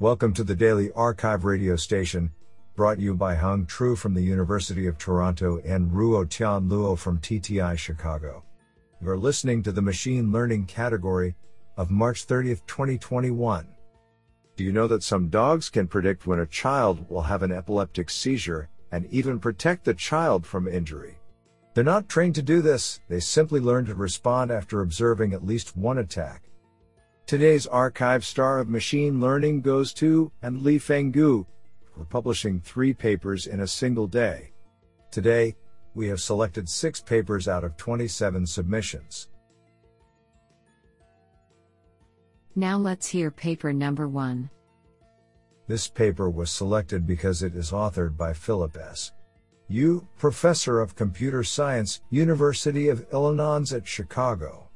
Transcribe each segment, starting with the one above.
Welcome to the Daily Archive radio station, brought you by Hung Tru from the University of Toronto and Ruo Tian Luo from TTI Chicago. You're listening to the Machine Learning category of March 30, 2021. Do you know that some dogs can predict when a child will have an epileptic seizure and even protect the child from injury? They're not trained to do this, they simply learn to respond after observing at least one attack. Today's archive star of machine learning goes to and Li-Feng Gu for publishing three papers in a single day. Today, we have selected six papers out of 27 submissions. Now let's hear paper number one. This paper was selected because it is authored by Philip S. Yu, Professor of Computer Science, University of Illinois at Chicago.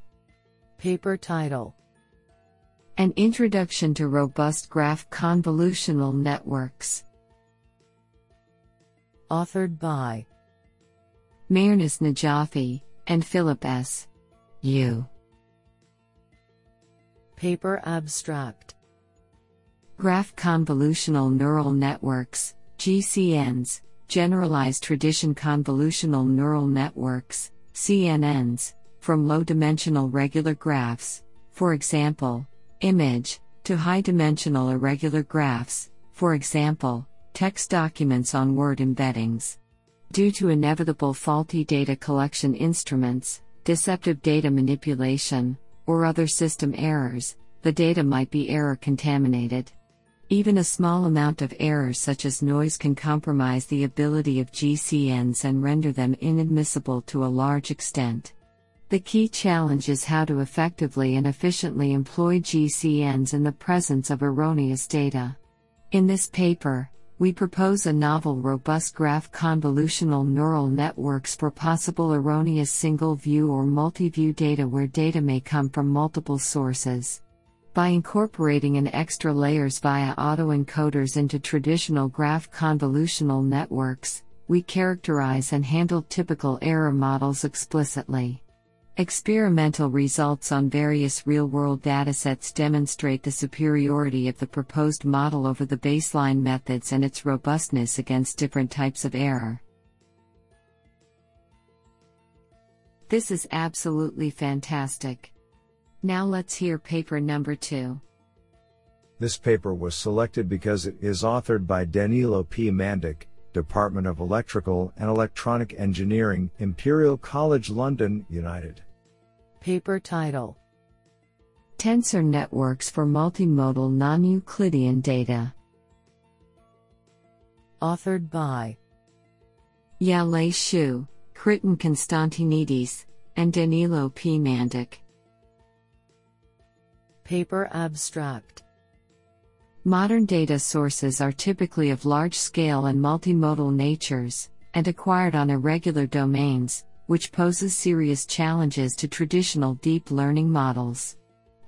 Paper title An Introduction to Robust Graph Convolutional Networks. Authored by Mehrnaz Najafi and Philip S. Yu. Paper abstract Graph Convolutional Neural Networks, GCNs, Generalized Tradition Convolutional Neural Networks, CNNs, from low dimensional regular graphs, for example, image, to high dimensional irregular graphs, for example, text documents on word embeddings. Due to inevitable faulty data collection instruments, deceptive data manipulation, or other system errors, the data might be error contaminated. Even a small amount of errors such as noise can compromise the ability of GCNs and render them inadmissible to a large extent. The key challenge is how to effectively and efficiently employ GCNs in the presence of erroneous data. In this paper, we propose a novel robust graph convolutional neural networks for possible erroneous single view or multi view data where data may come from multiple sources. By incorporating an extra layers via autoencoders into traditional graph convolutional networks, we characterize and handle typical error models explicitly. Experimental results on various real world datasets demonstrate the superiority of the proposed model over the baseline methods and its robustness against different types of error. This is absolutely fantastic. Now let's hear paper number two. This paper was selected because it is authored by Danilo P. Mandic, Department of Electrical and Electronic Engineering, Imperial College London, United. Paper title Tensor Networks for Multimodal Non Euclidean Data. Authored by Yao Lei Xu, Kriton Konstantinidis, and Danilo P. Mandic. Paper abstract Modern data sources are typically of large scale and multimodal natures, and acquired on irregular domains, which poses serious challenges to traditional deep learning models.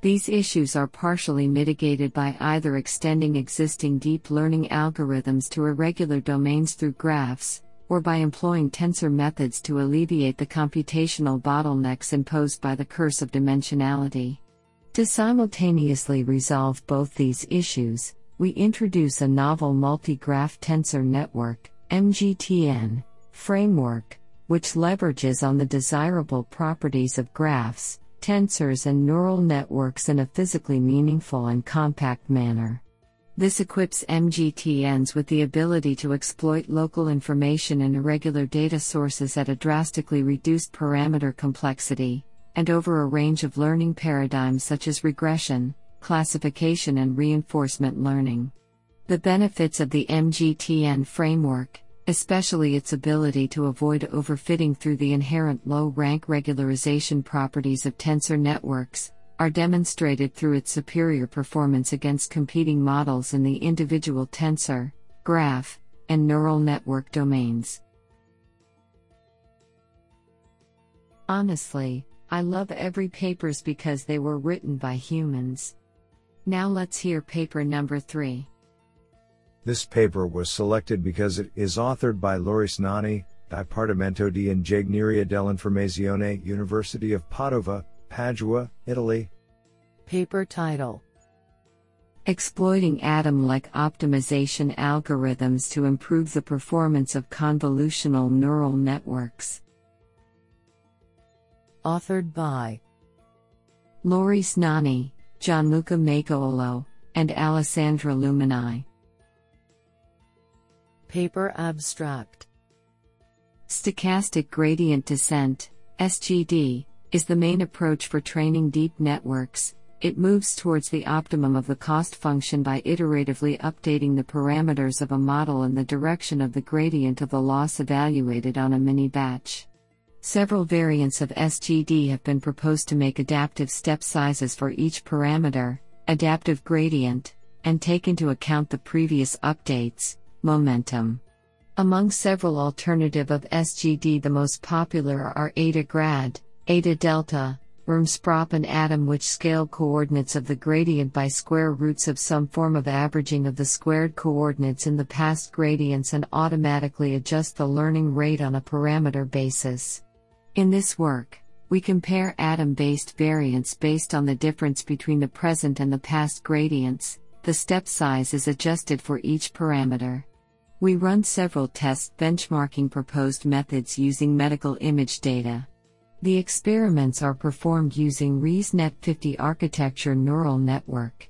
These issues are partially mitigated by either extending existing deep learning algorithms to irregular domains through graphs, or by employing tensor methods to alleviate the computational bottlenecks imposed by the curse of dimensionality. To simultaneously resolve both these issues, we introduce a novel multi graph tensor network MGTN, framework, which leverages on the desirable properties of graphs, tensors, and neural networks in a physically meaningful and compact manner. This equips MGTNs with the ability to exploit local information and irregular data sources at a drastically reduced parameter complexity, and over a range of learning paradigms such as regression, classification, and reinforcement learning. The benefits of the MGTN framework, especially its ability to avoid overfitting through the inherent low rank regularization properties of tensor networks, are demonstrated through its superior performance against competing models in the individual tensor, graph, and neural network domains. Honestly, I love every papers because they were written by humans. Now let's hear paper number 3. This paper was selected because it is authored by Loris Nanni, Dipartimento di Ingegneria dell'Informazione, University of Padova, Padua, Italy. Paper title Exploiting Adam like optimization algorithms to improve the performance of convolutional neural networks. Authored by Loris Nanni, Gianluca Maguolo, and Alessandra Lumini. Paper Abstract Stochastic gradient descent, SGD, is the main approach for training deep networks. It moves towards the optimum of the cost function by iteratively updating the parameters of a model in the direction of the gradient of the loss evaluated on a mini batch. Several variants of SGD have been proposed to make adaptive step sizes for each parameter, adaptive gradient, and take into account the previous updates, momentum. Among several alternative of SGD the most popular are AdaGrad, eta delta, RMSprop and Adam which scale coordinates of the gradient by square roots of some form of averaging of the squared coordinates in the past gradients and automatically adjust the learning rate on a parameter basis. In this work, we compare Adam based variance based on the difference between the present and the past gradients. The step size is adjusted for each parameter. We run several tests benchmarking proposed methods using medical image data. The experiments are performed using ResNet 50 architecture neural network.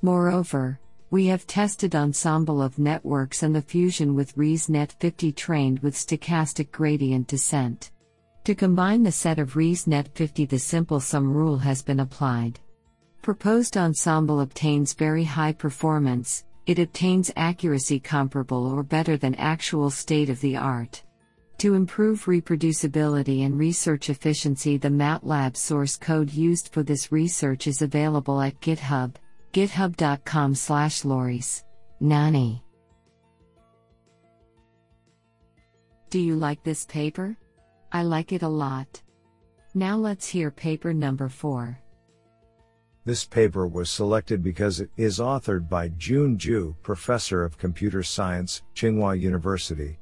Moreover, we have tested ensemble of networks and the fusion with ResNet 50 trained with stochastic gradient descent. To combine the set of ResNet 50 the simple sum rule has been applied. Proposed ensemble obtains very high performance, it obtains accuracy comparable or better than actual state of the art. To improve reproducibility and research efficiency the MATLAB source code used for this research is available at GitHub, github.com slash loris. Nanni. Do you like this paper? I like it a lot. Now let's hear paper number 4. This paper was selected because it is authored by Jun Zhu, Professor of Computer Science, Tsinghua University.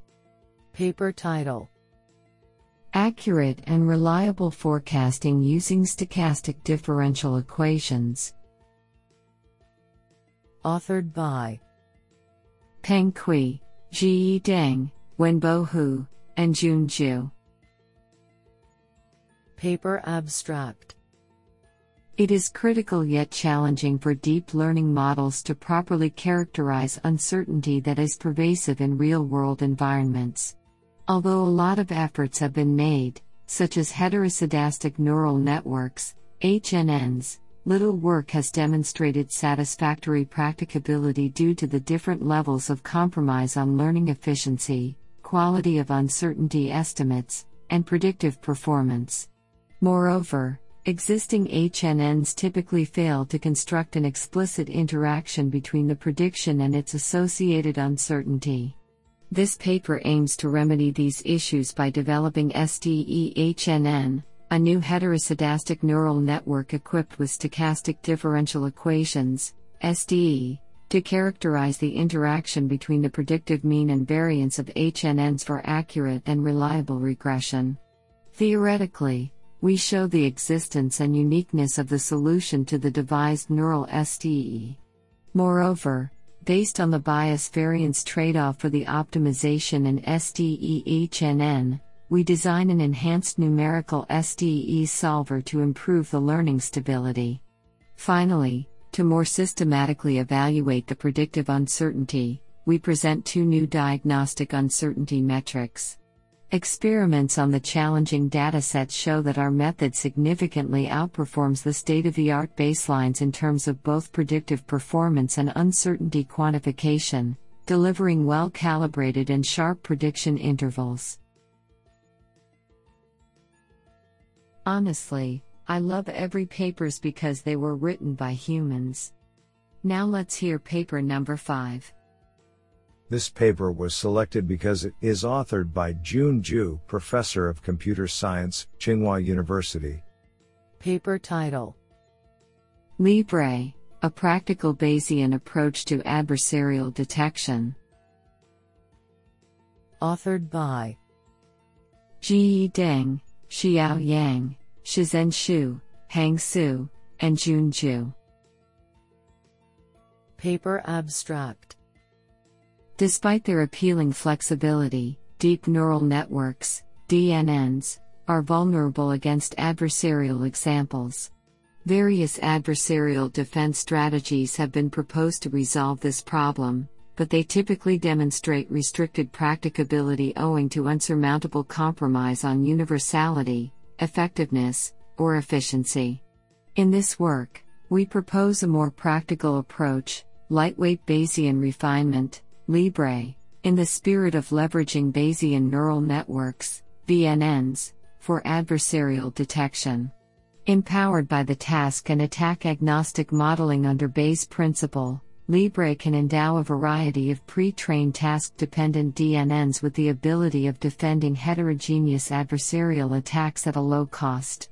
Paper title Accurate and reliable forecasting using stochastic differential equations. Authored by Peng Cui, Zhijie Deng, Wenbo Hu, and Jun Zhu. Paper Abstract It is critical yet challenging for deep learning models to properly characterize uncertainty that is pervasive in real world environments. Although a lot of efforts have been made, such as heteroscedastic neural networks, HNNs, little work has demonstrated satisfactory practicability due to the different levels of compromise on learning efficiency, quality of uncertainty estimates, and predictive performance. Moreover, existing HNNs typically fail to construct an explicit interaction between the prediction and its associated uncertainty. This paper aims to remedy these issues by developing SDE-HNN, a new heteroscedastic neural network equipped with stochastic differential equations, SDE, to characterize the interaction between the predictive mean and variance of HNNs for accurate and reliable regression. Theoretically, we show the existence and uniqueness of the solution to the devised neural SDE. Moreover, based on the bias variance trade off for the optimization and SDE-HNN, we design an enhanced numerical SDE solver to improve the learning stability. Finally, to more systematically evaluate the predictive uncertainty, we present two new diagnostic uncertainty metrics. Experiments on the challenging datasets show that our method significantly outperforms the state of the art baselines in terms of both predictive performance and uncertainty quantification, delivering well calibrated and sharp prediction intervals. Honestly, I love every papers because they were written by humans. Now let's hear paper number 5. This paper was selected because it is authored by Jun Zhu, Professor of Computer Science, Tsinghua University. Paper title Libre, a practical Bayesian approach to adversarial detection. Authored by Zhijie Deng, Xiao Yang, Shizhen Xu, Hang Su, and Jun Zhu. Paper Abstract Despite their appealing flexibility, deep neural networks, DNNs, are vulnerable against adversarial examples. Various adversarial defense strategies have been proposed to resolve this problem, but they typically demonstrate restricted practicability owing to unsurmountable compromise on universality, effectiveness, or efficiency. In this work, we propose a more practical approach, lightweight Bayesian refinement, Libre, in the spirit of leveraging Bayesian neural networks, BNNs, for adversarial detection. Empowered by the task and attack agnostic modeling under Bayes' principle, Libre can endow a variety of pre trained task dependent DNNs with the ability of defending heterogeneous adversarial attacks at a low cost.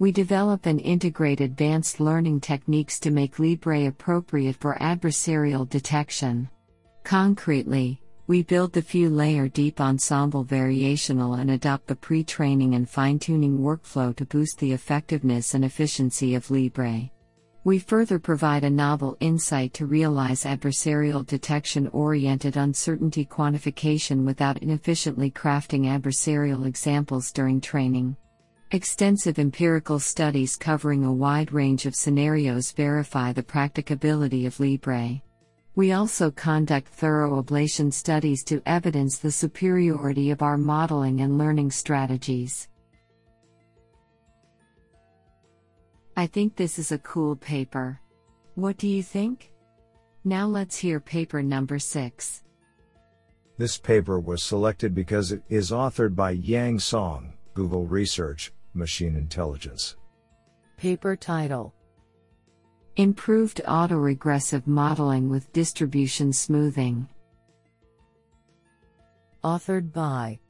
We develop and integrate advanced learning techniques to make Libre appropriate for adversarial detection. Concretely, we build the few layer deep ensemble variational and adopt the pre training and fine tuning workflow to boost the effectiveness and efficiency of Libre. We further provide a novel insight to realize adversarial detection oriented uncertainty quantification without inefficiently crafting adversarial examples during training. Extensive empirical studies covering a wide range of scenarios verify the practicability of Libre. We also conduct thorough ablation studies to evidence the superiority of our modeling and learning strategies. I think this is a cool paper. What do you think? Now let's hear paper number 6. This paper was selected because it is authored by Yang Song, Google Research, Machine Intelligence. Paper title Improved autoregressive modeling with distribution smoothing. Authored by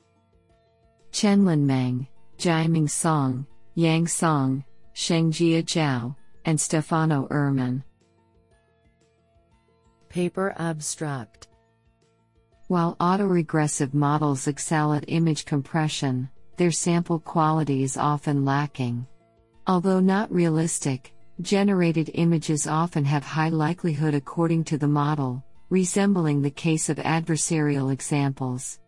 Chenlin Meng, Jiaming Song, Yang Song, Shengjia Zhao, and Stefano Ermon. Paper Abstract While autoregressive models excel at image compression, their sample quality is often lacking. Although not realistic, generated images often have high likelihood according to the model, resembling the case of adversarial examples.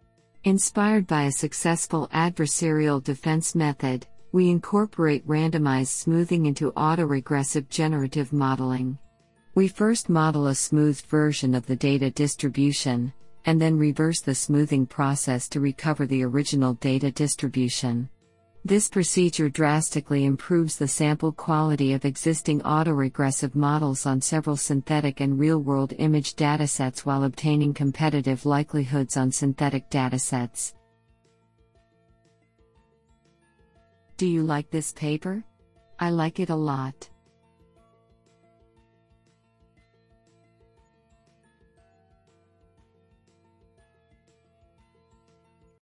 Inspired by a successful adversarial defense method, we incorporate randomized smoothing into autoregressive generative modeling. We first model a smoothed version of the data distribution, and then reverse the smoothing process to recover the original data distribution. This procedure drastically improves the sample quality of existing autoregressive models on several synthetic and real world image datasets while obtaining competitive likelihoods on synthetic datasets. Do you like this paper? I like it a lot.